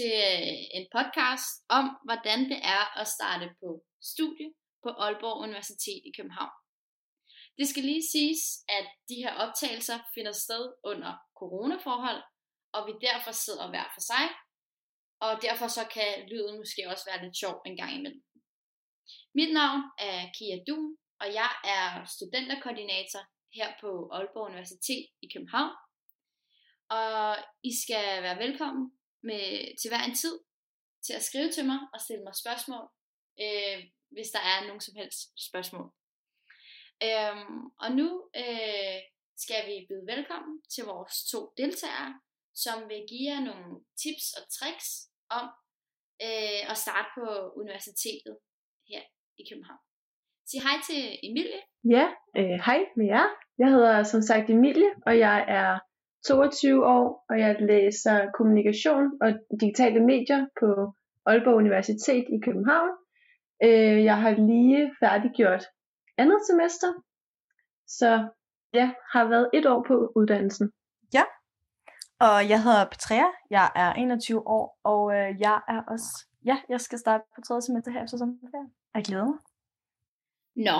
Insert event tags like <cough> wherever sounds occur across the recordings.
til øh, en podcast om, hvordan det er at starte på studie på Aalborg Universitet i København. Det skal lige siges, at de her optagelser finder sted under coronaforhold, og vi derfor sidder hver for sig, og derfor så kan lyden måske også være lidt sjov en gang imellem. Mit navn er Kia Dun, og jeg er studenterkoordinator her på Aalborg Universitet i København. Og I skal være velkommen med, til hver en tid til at skrive til mig og stille mig spørgsmål, øh, hvis der er nogen som helst spørgsmål. Øhm, og nu øh, skal vi byde velkommen til vores to deltagere, som vil give jer nogle tips og tricks om øh, at starte på universitetet her i København. Sig hej til Emilie. Ja, øh, hej med jer. Jeg hedder som sagt Emilie, og jeg er 22 år, og jeg læser kommunikation og digitale medier på Aalborg Universitet i København. Øh, jeg har lige færdiggjort andet semester, så jeg har været et år på uddannelsen. Ja, og jeg hedder Petrea, jeg er 21 år, og øh, jeg er også, ja, jeg skal starte på tredje semester her efter sommerferien. Jeg glæder mig. Nå,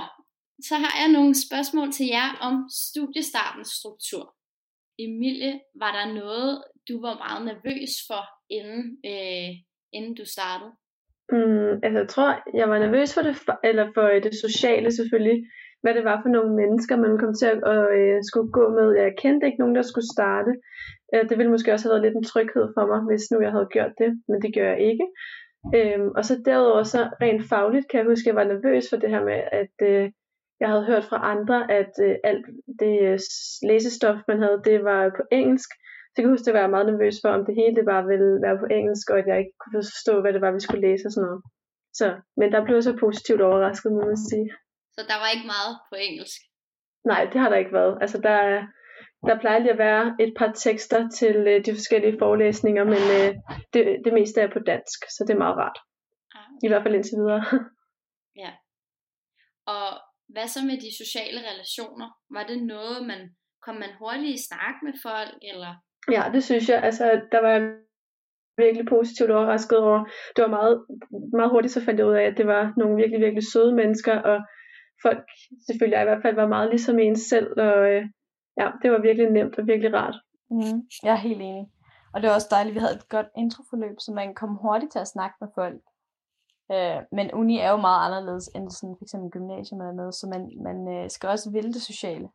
så har jeg nogle spørgsmål til jer om studiestartens struktur. Emilie, var der noget, du var meget nervøs for, inden, øh, inden du startede? Mm, altså, jeg tror, jeg var nervøs for det, eller for øh, det sociale selvfølgelig, hvad det var for nogle mennesker, man kom til at og, øh, skulle gå med. Jeg kendte ikke nogen, der skulle starte. Øh, det ville måske også have været lidt en tryghed for mig, hvis nu jeg havde gjort det, men det gør jeg ikke. Øhm, og så derudover så rent fagligt kan jeg huske, at jeg var nervøs for det her med, at øh, jeg havde hørt fra andre, at øh, alt det øh, læsestof, man havde, det var på engelsk. Så jeg kan huske, at jeg var meget nervøs for, om det hele det bare ville være på engelsk, og at jeg ikke kunne forstå, hvad det var, vi skulle læse og sådan noget. Så, men der blev jeg så positivt overrasket, må man sige. Så der var ikke meget på engelsk? Nej, det har der ikke været. Altså, der, der plejer lige at være et par tekster til øh, de forskellige forelæsninger, men øh, det, det meste er på dansk, så det er meget rart. Ah, okay. I hvert fald indtil videre. <laughs> ja. Og hvad så med de sociale relationer? Var det noget, man kom man hurtigt i snak med folk, eller? Ja, det synes jeg. Altså, der var jeg virkelig positivt overrasket over. Det var meget, meget hurtigt, så fandt jeg ud af, at det var nogle virkelig, virkelig søde mennesker, og folk selvfølgelig jeg i hvert fald var meget ligesom en selv, og øh, ja, det var virkelig nemt og virkelig rart. Mm, jeg er helt enig. Og det var også dejligt, at vi havde et godt introforløb, så man kom hurtigt til at snakke med folk. Øh, men uni er jo meget anderledes end sådan for eksempel gymnasium eller noget, så man, man øh, skal også ville det sociale.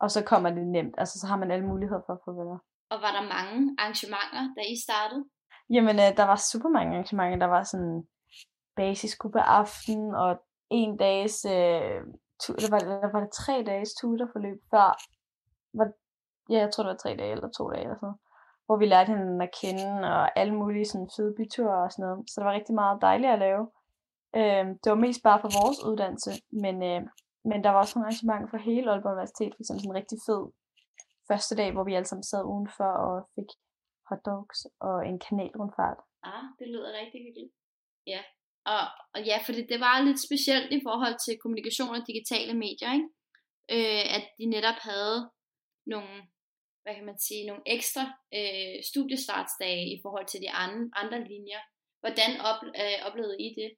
Og så kommer det nemt, altså så har man alle muligheder for at få venner. Og var der mange arrangementer, da I startede? Jamen, øh, der var super mange arrangementer. Der var sådan basisgruppe aften, og en dages, øh, tu- eller var, eller var det tre dages tutorforløb før, var, ja, jeg tror det var tre dage eller to dage eller sådan hvor vi lærte hinanden at kende, og alle mulige sådan fede byture og sådan noget. Så det var rigtig meget dejligt at lave. Øh, det var mest bare for vores uddannelse, men, øh, men der var også nogle arrangementer for hele Aalborg Universitet, for eksempel sådan en rigtig fed første dag, hvor vi alle sammen sad udenfor og fik hotdogs og en kanalrundfart. Ah, det lyder rigtig hyggeligt. Ja, og, og ja, for det, det var lidt specielt i forhold til kommunikation og digitale medier, ikke? Øh, at de netop havde nogle hvad kan man sige, nogle ekstra øh, studiestartsdage i forhold til de andre, andre linjer. Hvordan op, øh, oplevede I det?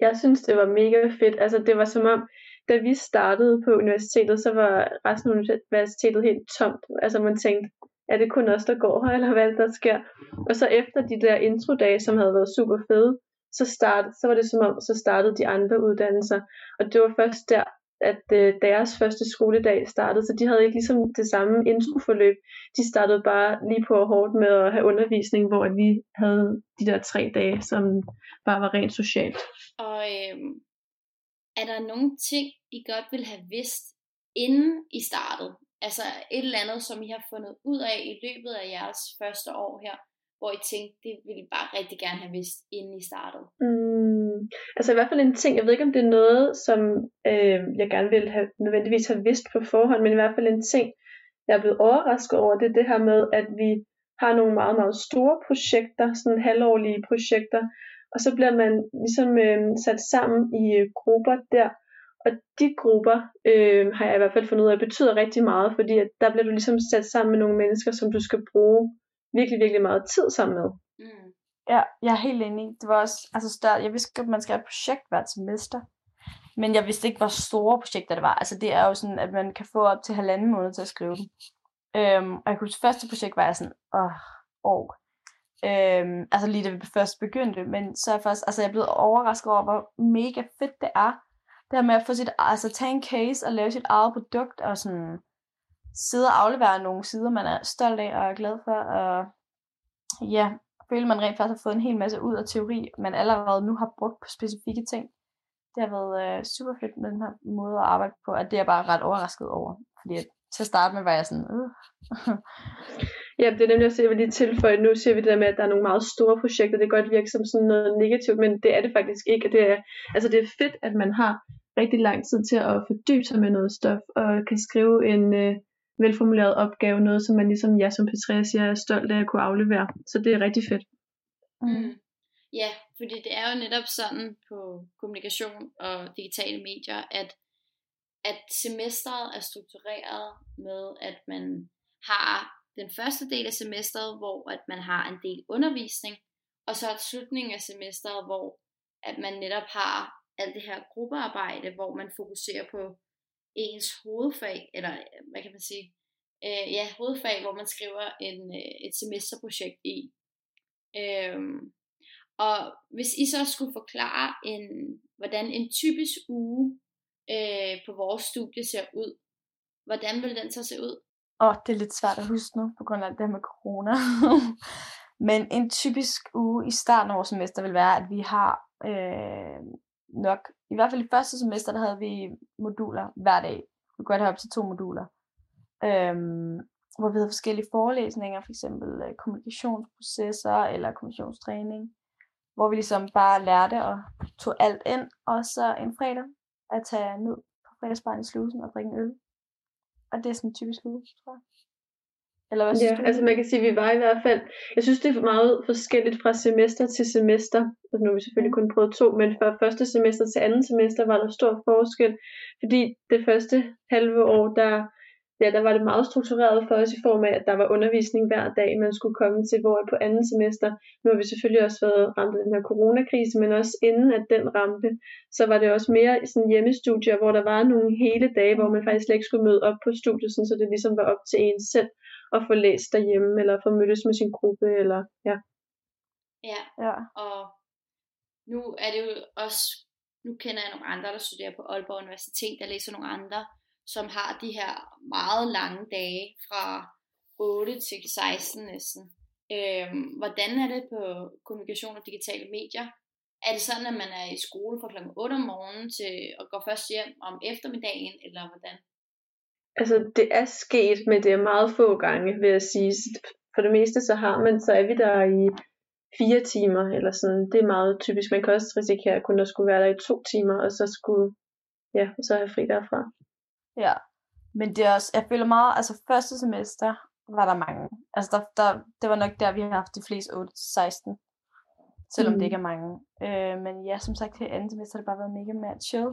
Jeg synes, det var mega fedt. Altså, det var som om, da vi startede på universitetet, så var resten af universitetet helt tomt. Altså, man tænkte, er det kun os, der går her, <laughs> eller hvad der sker? Og så efter de der introdage, som havde været super fede, så, start, så var det som om, så startede de andre uddannelser. Og det var først der, at øh, deres første skoledag startede, så de havde ikke ligesom det samme introforløb. De startede bare lige på hårdt med at have undervisning, hvor vi havde de der tre dage, som bare var rent socialt. Og øh, er der nogle ting, I godt ville have vidst, inden I startede? Altså et eller andet, som I har fundet ud af i løbet af jeres første år her, hvor I tænkte, det ville I bare rigtig gerne have vidst, inden I startede? Mm, altså i hvert fald en ting, jeg ved ikke om det er noget, som øh, jeg gerne ville have nødvendigvis have vidst på forhånd, men i hvert fald en ting, jeg er blevet overrasket over, det er det her med, at vi har nogle meget, meget store projekter, sådan halvårlige projekter, og så bliver man ligesom øh, sat sammen i øh, grupper der, og de grupper øh, har jeg i hvert fald fundet ud af, betyder rigtig meget, fordi at der bliver du ligesom sat sammen med nogle mennesker, som du skal bruge virkelig, virkelig meget tid sammen med. Mm. Ja, jeg er helt enig. Det var også, altså større, jeg vidste godt, at man skal have et projekt hvert semester. Men jeg vidste ikke, hvor store projekter det var. Altså det er jo sådan, at man kan få op til halvanden måned til at skrive dem. Øhm, og jeg kunne første projekt var jeg sådan, åh, åh. Øhm, altså lige da vi først begyndte, men så er jeg først, altså jeg er blevet overrasket over, hvor mega fedt det er. Det her med at få sit, altså tage en case og lave sit eget produkt, og sådan sidde og aflevere nogle sider, man er stolt af og er glad for, og ja, føle, man rent faktisk har fået en hel masse ud af teori, man allerede nu har brugt på specifikke ting. Det har været øh, super fedt med den her måde at arbejde på, at det er jeg bare ret overrasket over. Fordi at, til at starte med var jeg sådan, øh. Ja, det er nemlig også, jeg vil lige tilføje, nu ser vi det der med, at der er nogle meget store projekter, det kan godt virke som sådan noget negativt, men det er det faktisk ikke. Det er, altså det er fedt, at man har rigtig lang tid til at fordybe sig med noget stof, og kan skrive en øh, velformuleret opgave, noget som man ligesom jeg som Petrea siger, er stolt af at kunne aflevere. Så det er rigtig fedt. Mm. Ja, fordi det er jo netop sådan på kommunikation og digitale medier, at, at semesteret er struktureret med, at man har den første del af semesteret, hvor at man har en del undervisning, og så et slutningen af semesteret, hvor at man netop har alt det her gruppearbejde, hvor man fokuserer på ens hovedfag, eller øh, hvad kan man sige, øh, ja, hovedfag, hvor man skriver en, øh, et semesterprojekt i. Øh, og hvis I så skulle forklare, en, hvordan en typisk uge øh, på vores studie ser ud, hvordan vil den så se ud? Åh, oh, det er lidt svært at huske nu, på grund af det her med corona. <laughs> Men en typisk uge i starten af vores semester vil være, at vi har øh, nok, i hvert fald i første semester, der havde vi moduler hver dag. Vi kunne godt have op til to moduler. Øhm, hvor vi havde forskellige forelæsninger, for eksempel øh, kommunikationsprocesser eller kommunikationstræning, hvor vi ligesom bare lærte og tog alt ind, og så en fredag at tage ned på fredagsbarn i slusen og drikke en øl. Og det er sådan typisk uge, tror jeg. Eller hvad synes Ja, du? altså man kan sige, at vi var i hvert fald, jeg synes det er meget forskelligt fra semester til semester, altså nu har vi selvfølgelig kun prøvet to, men fra første semester til anden semester var der stor forskel, fordi det første halve år, der, ja, der var det meget struktureret for os i form af, at der var undervisning hver dag, man skulle komme til, hvor på anden semester, nu har vi selvfølgelig også været ramt af den her coronakrise, men også inden at den ramte, så var det også mere sådan hjemmestudier, hvor der var nogle hele dage, hvor man faktisk slet ikke skulle møde op på studiet, sådan, så det ligesom var op til en selv at få læst derhjemme, eller få mødtes med sin gruppe, eller ja. Ja, Ja. og nu er det jo også, nu kender jeg nogle andre, der studerer på Aalborg Universitet, der læser nogle andre, som har de her meget lange dage fra 8 til 16 næsten. Øhm, hvordan er det på kommunikation og digitale medier? Er det sådan, at man er i skole fra kl. 8 om morgenen til at gå først hjem om eftermiddagen, eller hvordan? Altså, det er sket, men det er meget få gange, vil jeg sige. For det meste, så har man, så er vi der i fire timer, eller sådan. Det er meget typisk. Man kan også risikere kun at skulle være der i to timer, og så skulle, ja, så have fri derfra. Ja, men det er også, jeg føler meget, altså første semester var der mange. Altså der, der, det var nok der, vi har haft de fleste 8-16. Selvom mm. det ikke er mange. Øh, men ja, som sagt, her anden semester har det bare været mega mere chill.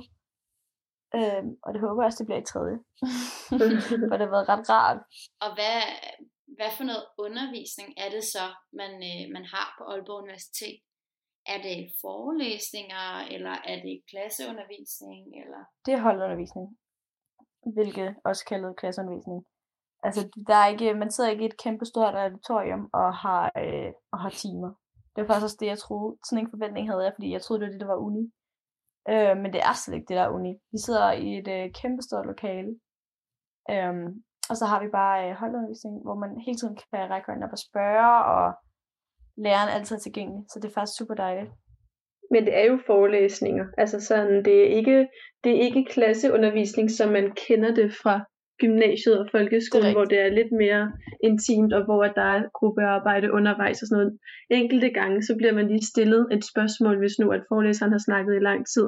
Øh, og det håber jeg også, det bliver i tredje. <laughs> For det har været ret rart. Og hvad, hvad for noget undervisning er det så, man, øh, man har på Aalborg Universitet? Er det forelæsninger, eller er det klasseundervisning? Eller? Det er holdundervisning. Hvilket også kaldet klasseundervisning. Altså, der er ikke, man sidder ikke i et kæmpe stort auditorium og har, øh, og har timer. Det var faktisk også det, jeg troede. Sådan en forventning havde jeg, fordi jeg troede, det var det, der var uni. Øh, men det er slet ikke det, der er uni. Vi sidder i et øh, kæmpestort lokale. øh, og så har vi bare øh, holdundervisning, hvor man hele tiden kan række hånden op og spørge, og læreren er altid tilgængelig. Så det er faktisk super dejligt. Men det er jo forelæsninger. Altså sådan, det er ikke, det er ikke klasseundervisning, som man kender det fra gymnasiet og folkeskolen, Det hvor det er lidt mere intimt, og hvor der er gruppearbejde undervejs og sådan noget. Enkelte gange, så bliver man lige stillet et spørgsmål, hvis nu at forelæseren har snakket i lang tid.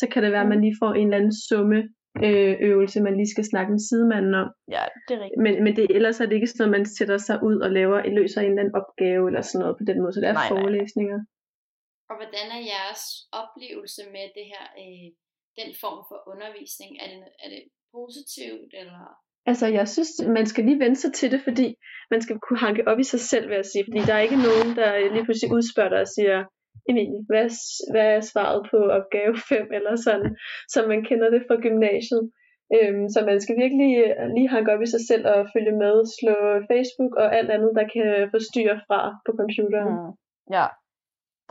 Så kan det være, at man lige får en eller anden summe øh, øvelse, man lige skal snakke med sidemanden om. Ja, det er rigtigt. Men, men det, ellers er det ikke sådan noget, man sætter sig ud og laver, løser en eller anden opgave eller sådan noget på den måde. Så det er Nej, nej, nej. forelæsninger. Og hvordan er jeres oplevelse med det her, øh, den form for undervisning? Er det, er det positivt, eller Altså, jeg synes, man skal lige vende sig til det, fordi man skal kunne hanke op i sig selv, vil jeg sige. Fordi der er ikke nogen, der lige pludselig udspørger dig og siger, Emilie, hvad, hvad er svaret på opgave 5 eller sådan, som man kender det fra gymnasiet. Øhm, så man skal virkelig øh, lige hanke op i sig selv og følge med, slå Facebook og alt andet, der kan forstyrre fra på computeren. Mm. Ja.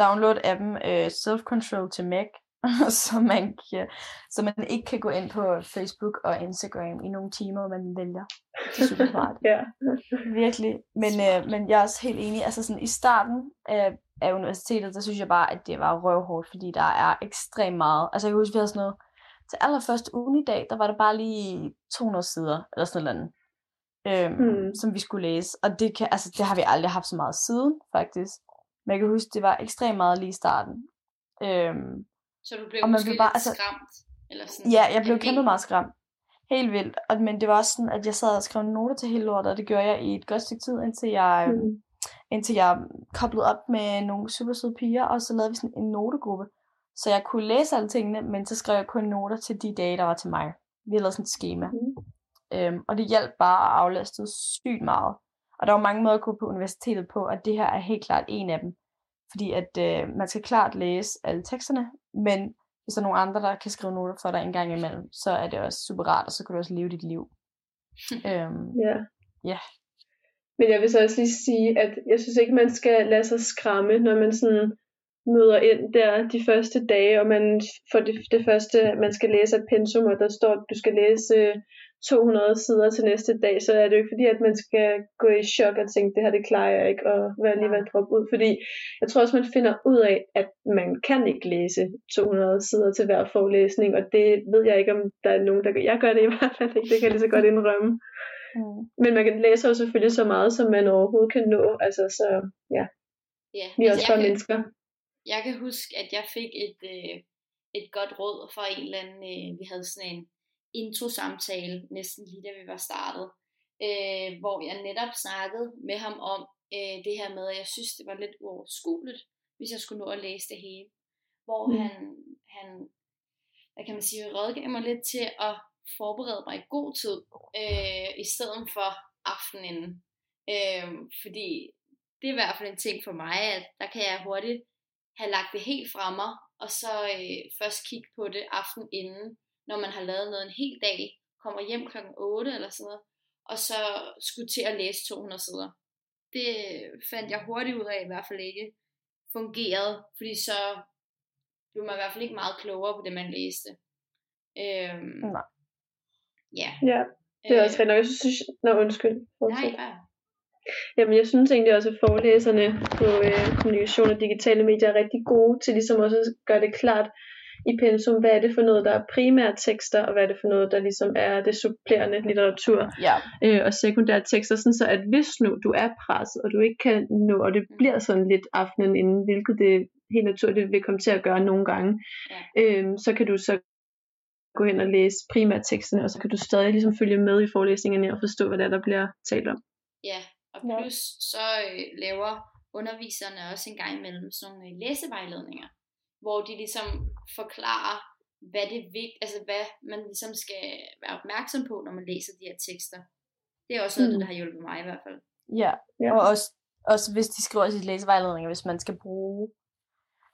Download appen uh, Self Control til Mac, <laughs> så, man kan, så man ikke kan gå ind på Facebook og Instagram i nogle timer, man vælger. Det er super smart. <laughs> ja. Virkelig. Men, uh, men jeg er også helt enig. Altså sådan, i starten af, af universitetet, der synes jeg bare, at det var røvhårdt, fordi der er ekstremt meget. Altså jeg kan huske, vi havde sådan noget til allerførste unidag, der var det bare lige 200 sider, eller sådan noget øhm, mm. som vi skulle læse. Og det, kan, altså, det har vi aldrig haft så meget siden, faktisk. Men jeg kan huske, det var ekstremt meget lige i starten. Øhm, så du blev og man måske blev bare, altså, skræmt? Eller sådan, ja, jeg blev kæmpe meget skræmt. Helt vildt. Og, men det var også sådan, at jeg sad og skrev noter til hele lortet, og det gjorde jeg i et godt stykke tid, indtil jeg, mm. indtil jeg koblede op med nogle super søde piger, og så lavede vi sådan en notegruppe. Så jeg kunne læse alle tingene, men så skrev jeg kun noter til de dage, der var til mig. Vi havde lavet sådan et schema. Mm. Øhm, og det hjalp bare at aflaste sygt meget. Og der var mange måder at gå på universitetet på, og det her er helt klart en af dem. Fordi at øh, man skal klart læse alle teksterne, men hvis der er nogle andre, der kan skrive noter for dig en gang imellem, så er det også super rart, og så kan du også leve dit liv. <laughs> øhm, ja. ja. Men jeg vil så også lige sige, at jeg synes ikke, man skal lade sig skræmme, når man sådan møder ind der de første dage, og man får det, det første, man skal læse et pensum, og der står, at du skal læse 200 sider til næste dag, så er det jo ikke fordi, at man skal gå i chok og tænke, det her det klarer jeg ikke, og være lige ved at droppe ud, fordi jeg tror også, man finder ud af, at man kan ikke læse 200 sider til hver forelæsning, og det ved jeg ikke, om der er nogen, der gør. Jeg gør det i hvert fald ikke, det kan jeg lige så godt indrømme. Mm. Men man kan læse jo selvfølgelig så meget, som man overhovedet kan nå, altså så ja. Ja, vi er altså også bare mennesker jeg kan huske, at jeg fik et, øh, et godt råd fra en eller anden, øh, vi havde sådan en intro-samtale, næsten lige da vi var startet, øh, hvor jeg netop snakkede med ham om øh, det her med, at jeg synes, det var lidt uoverskueligt, hvis jeg skulle nå at læse det hele. Hvor mm. han, han, hvad kan man sige, rådgav mig lidt til at forberede mig i god tid, øh, i stedet for aftenen. Øh, fordi det er i hvert fald en ting for mig, at der kan jeg hurtigt have lagt det helt fra mig, og så øh, først kigge på det aften inden, når man har lavet noget en hel dag, kommer hjem kl. 8 eller sådan noget, og så skulle til at læse 200 sider. Det fandt jeg hurtigt ud af i hvert fald ikke fungerede, fordi så blev man i hvert fald ikke meget klogere på det, man læste. Øhm, Nej. Ja. Ja, det er også øh, rigtigt. Jeg synes, Nå, undskyld. Fortsæt. Nej, bare. Jamen, jeg synes egentlig også, at forelæserne på øh, kommunikation og digitale medier er rigtig gode til ligesom også at gøre det klart i pensum, hvad er det for noget, der er primære tekster, og hvad er det for noget, der ligesom er det supplerende litteratur ja. øh, og sekundære tekster, sådan så at hvis nu du er presset, og du ikke kan nå, og det bliver sådan lidt aftenen inden, hvilket det helt naturligt vil komme til at gøre nogle gange, ja. øh, så kan du så gå hen og læse primærteksterne, og så kan du stadig ligesom følge med i forelæsningerne og forstå, hvad der, der bliver talt om. Ja, og plus ja. så øh, laver underviserne også en gang imellem sådan nogle øh, læsevejledninger, hvor de ligesom forklarer, hvad det er vigtigt, altså hvad man ligesom skal være opmærksom på, når man læser de her tekster. Det er også noget, mm. der har hjulpet mig i hvert fald. Ja, ja. og også, også hvis de skriver i læsevejledninger, hvis man skal bruge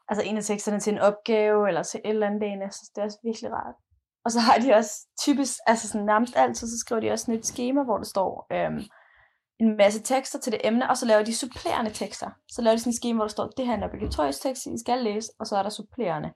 altså en af teksterne til en opgave, eller til et eller andet dag, så det er også virkelig rart. Og så har de også typisk, altså sådan nærmest altid, så skriver de også sådan et schema, hvor der står, øhm, en masse tekster til det emne, og så laver de supplerende tekster. Så laver de sådan en schema, hvor der står, det her er en obligatorisk tekst, I skal læse, og så er der supplerende.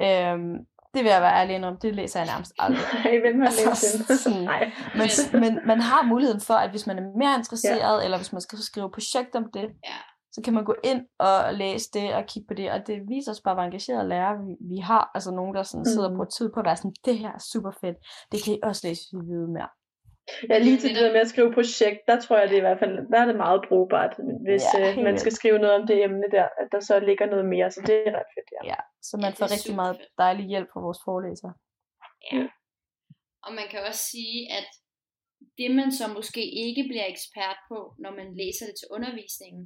Øhm, det vil jeg være ærlig om, det læser jeg nærmest aldrig. <laughs> Nej, hvem har læst altså, den? <laughs> Nej. Men, men man har muligheden for, at hvis man er mere interesseret, ja. eller hvis man skal skrive projekt om det, ja. så kan man gå ind og læse det og kigge på det, og det viser os bare, hvor engagerede lærere vi, vi har. Altså nogen, der sådan sidder mm. på tid på at være sådan, det her er super fedt, det kan I også læse, hvis I vil mere. Ja, lige til det der med at skrive projekt, der tror jeg det i hvert fald, der er det meget brugbart, hvis ja, øh, man skal skrive noget om det emne der, at der så ligger noget mere, så det er ret fedt, ja. ja så man ja, får rigtig meget fedt. dejlig hjælp fra vores forelæsere. Ja, og man kan også sige, at det man så måske ikke bliver ekspert på, når man læser det til undervisningen,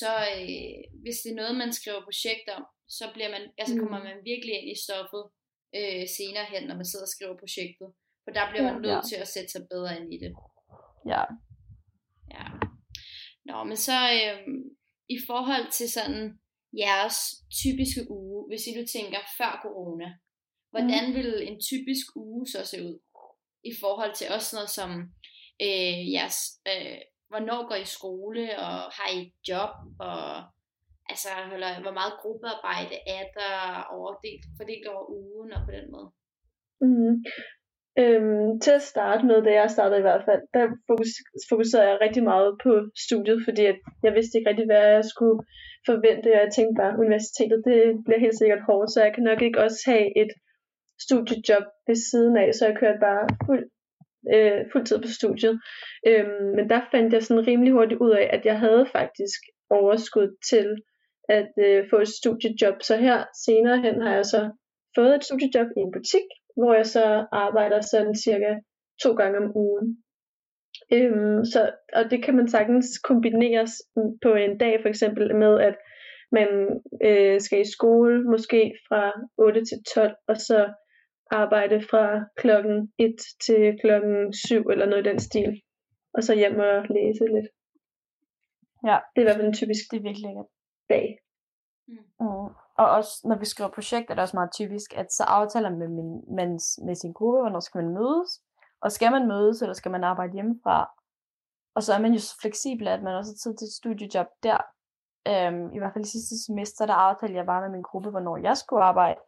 så øh, hvis det er noget, man skriver projekt om, så bliver man, altså mm. kommer man virkelig ind i stoffet øh, senere hen, når man sidder og skriver projektet. For der bliver man Ja. nødt Ja. til at sætte sig bedre ind i det. Ja. Ja. Nå, men så øhm, i forhold til sådan jeres typiske uge, hvis I nu tænker før corona, hvordan mm. vil en typisk uge så se ud? I forhold til også noget som øh, jeres, øh, hvornår går I i skole, og har I et job, og altså, eller, hvor meget gruppearbejde er der overdelt, fordelt over ugen og på den måde? Mm. Øhm, til at starte med, da jeg startede i hvert fald, der fokus- fokuserede jeg rigtig meget på studiet, fordi at jeg vidste ikke rigtig, hvad jeg skulle forvente, og jeg tænkte bare, universitetet, det bliver helt sikkert hårdt, så jeg kan nok ikke også have et studiejob ved siden af, så jeg kørte bare fuld, øh, fuld tid på studiet. Øhm, men der fandt jeg sådan rimelig hurtigt ud af, at jeg havde faktisk overskud til at øh, få et studiejob, så her senere hen har jeg så fået et studiejob i en butik, hvor jeg så arbejder sådan cirka to gange om ugen. Øhm, så, og det kan man sagtens kombineres på en dag for eksempel med, at man øh, skal i skole måske fra 8 til 12, og så arbejde fra klokken 1 til klokken 7 eller noget i den stil. Og så hjem og læse lidt. Ja. Det er i hvert fald en typisk Det er virkelig lækkert. dag. Mm. Og også når vi skriver projekt, er det også meget typisk, at så aftaler man med, min, man, med sin gruppe, hvornår skal man mødes, og skal man mødes, eller skal man arbejde hjemmefra. Og så er man jo så fleksibel, at man også har tid til et studiejob der. Øhm, I hvert fald i sidste semester, der aftalte jeg bare med min gruppe, hvornår jeg skulle arbejde,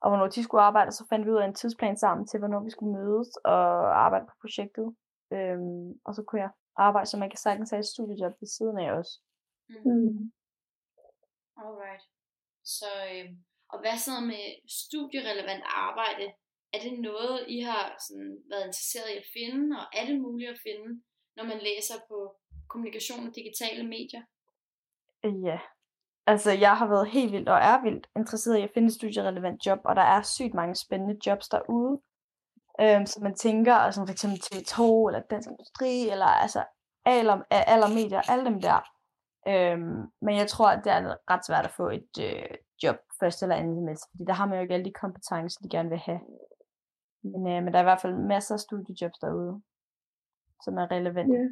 og hvornår de skulle arbejde, og så fandt vi ud af en tidsplan sammen til, hvornår vi skulle mødes og arbejde på projektet. Øhm, og så kunne jeg arbejde, så man kan sagtens have et studiejob ved siden af også. Mm. Alright. Så, øh, og hvad så med studierelevant arbejde? Er det noget, I har sådan, været interesseret i at finde, og er det muligt at finde, når man læser på kommunikation og digitale medier? Øh, ja. Altså, jeg har været helt vildt og er vildt interesseret i at finde et studierelevant job, og der er sygt mange spændende jobs derude, øhm, så man tænker, altså for eksempel TV2 eller Dansk Industri, eller altså alle, alle medier, alle dem der. Øhm, men jeg tror, at det er ret svært at få et øh, job første eller andet semester, fordi der har man jo ikke alle de kompetencer, de gerne vil have. Men, øh, men der er i hvert fald masser af studiejobs derude, som er relevante. Ja.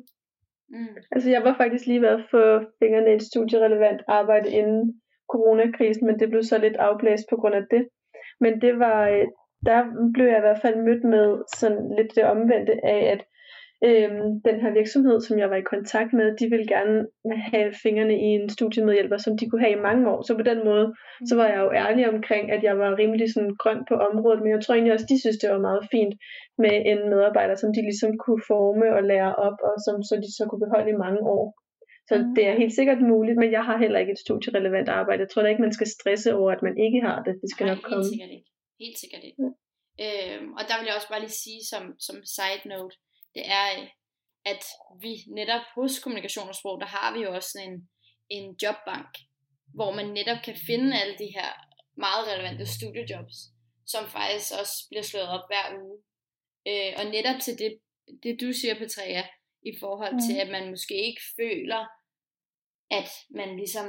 Mm. Altså jeg var faktisk lige ved at få fingrene i et studierelevant arbejde inden coronakrisen, men det blev så lidt afblæst på grund af det. Men det var, øh, der blev jeg i hvert fald mødt med sådan lidt det omvendte af, at øhm, den her virksomhed, som jeg var i kontakt med, de ville gerne have fingrene i en studiemedhjælper, som de kunne have i mange år. Så på den måde, så var jeg jo ærlig omkring, at jeg var rimelig sådan grøn på området, men jeg tror egentlig også, de synes, det var meget fint med en medarbejder, som de ligesom kunne forme og lære op, og som så de så kunne beholde i mange år. Så mm. det er helt sikkert muligt, men jeg har heller ikke et studierelevant arbejde. Jeg tror da ikke, man skal stresse over, at man ikke har det. Det skal Nej, nok komme. helt sikkert ikke. Helt sikkert ikke. Øhm, og der vil jeg også bare lige sige som, som side note, det er, at vi netop hos kommunikation og sprog, der har vi jo også sådan en, en jobbank, hvor man netop kan finde alle de her meget relevante studiejobs, som faktisk også bliver slået op hver uge. Øh, og netop til det, det du siger, Petrea, i forhold til, Mhm. at man måske ikke føler, at man ligesom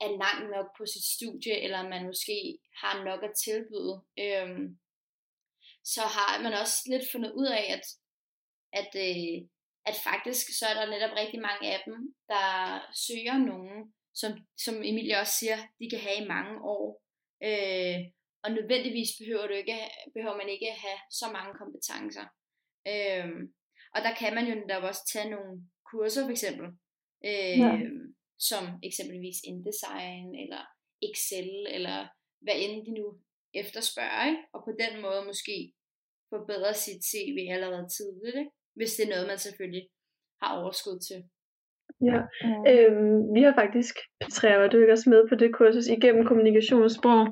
er langt nok på sit studie, eller man måske har nok at tilbyde, øhm, så har man også lidt fundet ud af, at, at, øh, at faktisk så er der netop rigtig mange af dem, der søger nogen, som, som Emilie også siger, de kan have i mange år. Øh, og nødvendigvis behøver, du ikke, behøver man ikke have så mange kompetencer. Øh, og der kan man jo netop også tage nogle kurser for eksempel, øh, Ja. som eksempelvis InDesign eller Excel, eller hvad end de nu efterspørger, ikke? og på den måde måske forbedre sit CV allerede tidligt, ikke? Hvis det er noget, man selvfølgelig har overskud til. Ja. Øhm, vi har faktisk, Petra, og du er ikke også med på det kursus, igennem kommunikationssprog,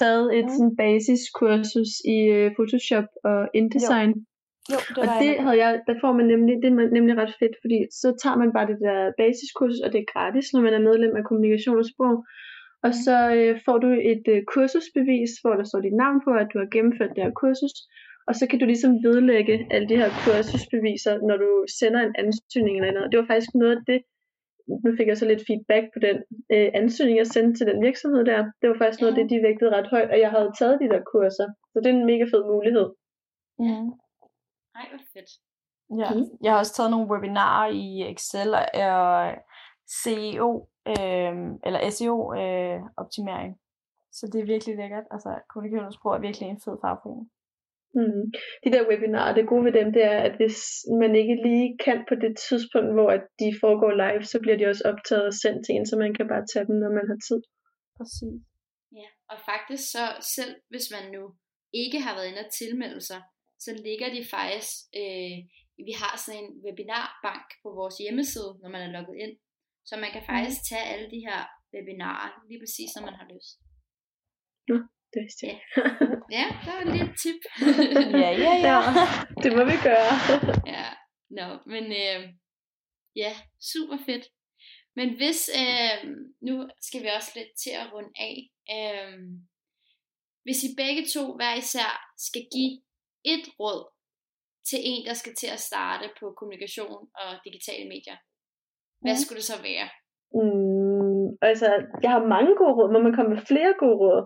taget et Mm. sådan basiskursus i øh, Photoshop og InDesign. Jo, det Og var det jeg havde jeg, der får man nemlig, det er nemlig ret fedt, fordi så tager man bare det der basiskursus, og det er gratis, når man er medlem af kommunikation og sprog. Og så øh, får du et øh, kursusbevis, hvor der står dit navn på, at du har gennemført det her kursus. Og så kan du ligesom vedlægge alle de her kursusbeviser, når du sender en ansøgning eller noget. Det var faktisk noget af det, nu fik jeg så lidt feedback på den øh, ansøgning, jeg sendte til den virksomhed der. Det var faktisk noget af det, de vægtede ret højt, og jeg havde taget de der kurser. Så det er en mega fed mulighed. Mm. Ej, hvor fedt. Ja, Mm. jeg har også taget nogle webinarer i Excel og CEO, øh, eller SEO øh, optimering. Så det er virkelig lækkert. Altså, kommunikationssprog er virkelig en fed fagforening. Mm. De der webinarer, det gode ved dem, det er, at hvis man ikke lige kan på det tidspunkt, hvor at de foregår live, så bliver de også optaget og sendt til en, så man kan bare tage dem, når man har tid. Præcis. Ja, og faktisk så selv hvis man nu ikke har været inde og tilmelde sig, så ligger de faktisk, øh, vi har sådan en webinarbank på vores hjemmeside, når man er logget ind. Så man kan faktisk tage alle de her webinarer, lige præcis når man har lyst. Det vidste jeg. Ja, der var lige et tip. <laughs> Ja, ja, ja. <laughs> Ja, det må vi gøre. <laughs> ja, no, men øh, ja, super fedt. Men hvis, øh, nu skal vi også lidt til at runde af. Øh, hvis I begge to hver især skal give et råd til en, der skal til at starte på kommunikation og digitale medier, hvad skulle det så være? Mm, altså, jeg har mange gode råd. Må man komme med flere gode råd?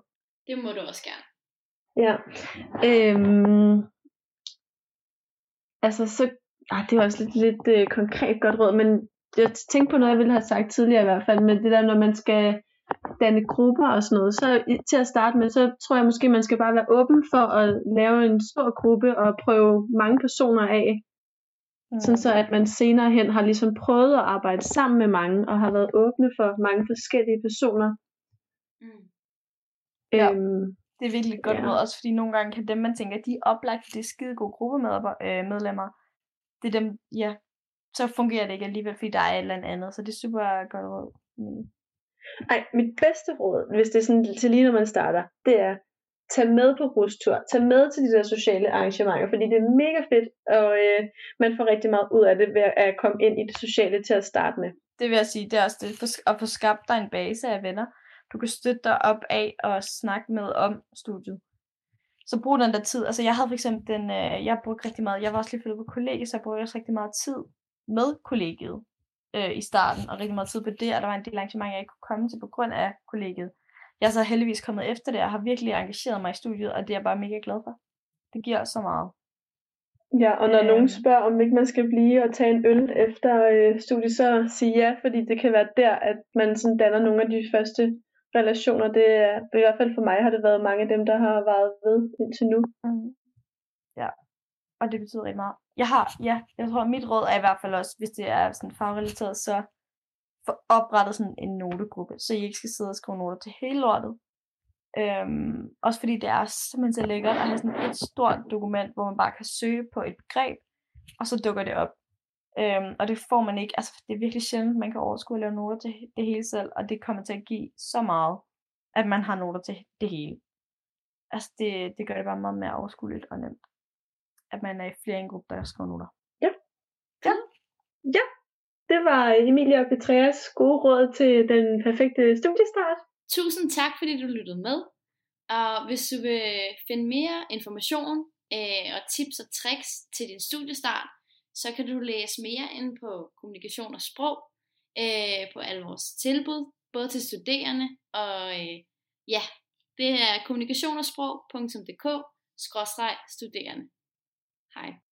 Det må du også gerne. Ja. Øhm, altså, så... Ah, det er også lidt, lidt øh, konkret godt råd, men jeg tænkte på noget, jeg ville have sagt tidligere i hvert fald, men det der, når man skal danne grupper og sådan noget, så til at starte med, så tror jeg måske, man skal bare være åben for at lave en stor gruppe og prøve mange personer af, Mm. sådan så at man senere hen har ligesom prøvet at arbejde sammen med mange, og har været åbne for mange forskellige personer. Mm. Ja. Øhm, Det er virkelig godt Ja. råd, også fordi nogle gange kan dem, man tænker, de er oplagt, det er skide gode gruppemedlemmer, øh. Det er dem, ja, så fungerer det ikke alligevel, fordi der er et eller andet, så det er super godt råd. Mm. Ej, mit bedste råd, hvis det er sådan til lige når man starter, det er, tag med på rustur. Tag med til de der sociale arrangementer, fordi det er mega fedt, og øh, man får rigtig meget ud af det ved at komme ind i det sociale til at starte med. Det vil jeg sige, det er også det, for- at få skabt dig en base af venner. Du kan støtte dig op af og snakke med om studiet. Så brug den der tid. Altså jeg havde for eksempel den, øh, jeg brugte rigtig meget, jeg var også lige flyttet på kollegiet, så jeg brugte også rigtig meget tid med kollegiet øh, i starten, og rigtig meget tid på det, og der var en del arrangementer, jeg ikke kunne komme til på grund af kollegiet. Jeg er så heldigvis kommet efter det, og har virkelig engageret mig i studiet, og det er jeg bare mega glad for. Det giver så meget. Ja, og når Øhm. nogen spørger, om ikke man skal blive og tage en øl efter øh, studiet, så sig ja, fordi det kan være der, at man sådan danner nogle af de første relationer. Det er, i hvert fald for mig har det været mange af dem, der har været ved indtil nu. Mm. Ja, og det betyder rigtig meget. Jeg har, ja, jeg tror, mit råd er i hvert fald også, hvis det er sådan fagrelateret, så få oprettet sådan en notegruppe, så I ikke skal sidde og skrive noter til hele lortet. Øhm, også fordi det er simpelthen så lækkert at have sådan et stort dokument, hvor man bare kan søge på et begreb, og så dukker det op. Øhm, og det får man ikke, altså det er virkelig sjældent, man kan overskue at lave noter til det hele selv, og det kommer til at give så meget, at man har noter til det hele. Altså det, det gør det bare meget mere overskueligt og nemt, at man er i flere en gruppe, der skriver noter. Det var Emilia og Petreas gode råd til den perfekte studiestart. Tusind tak, fordi du lyttede med. Og hvis du vil finde mere information øh, og tips og tricks til din studiestart, så kan du læse mere ind på kommunikation og sprog øh, på alle vores tilbud, både til studerende og øh, ja, det er kommunikationosprog.dk studerende. Hej.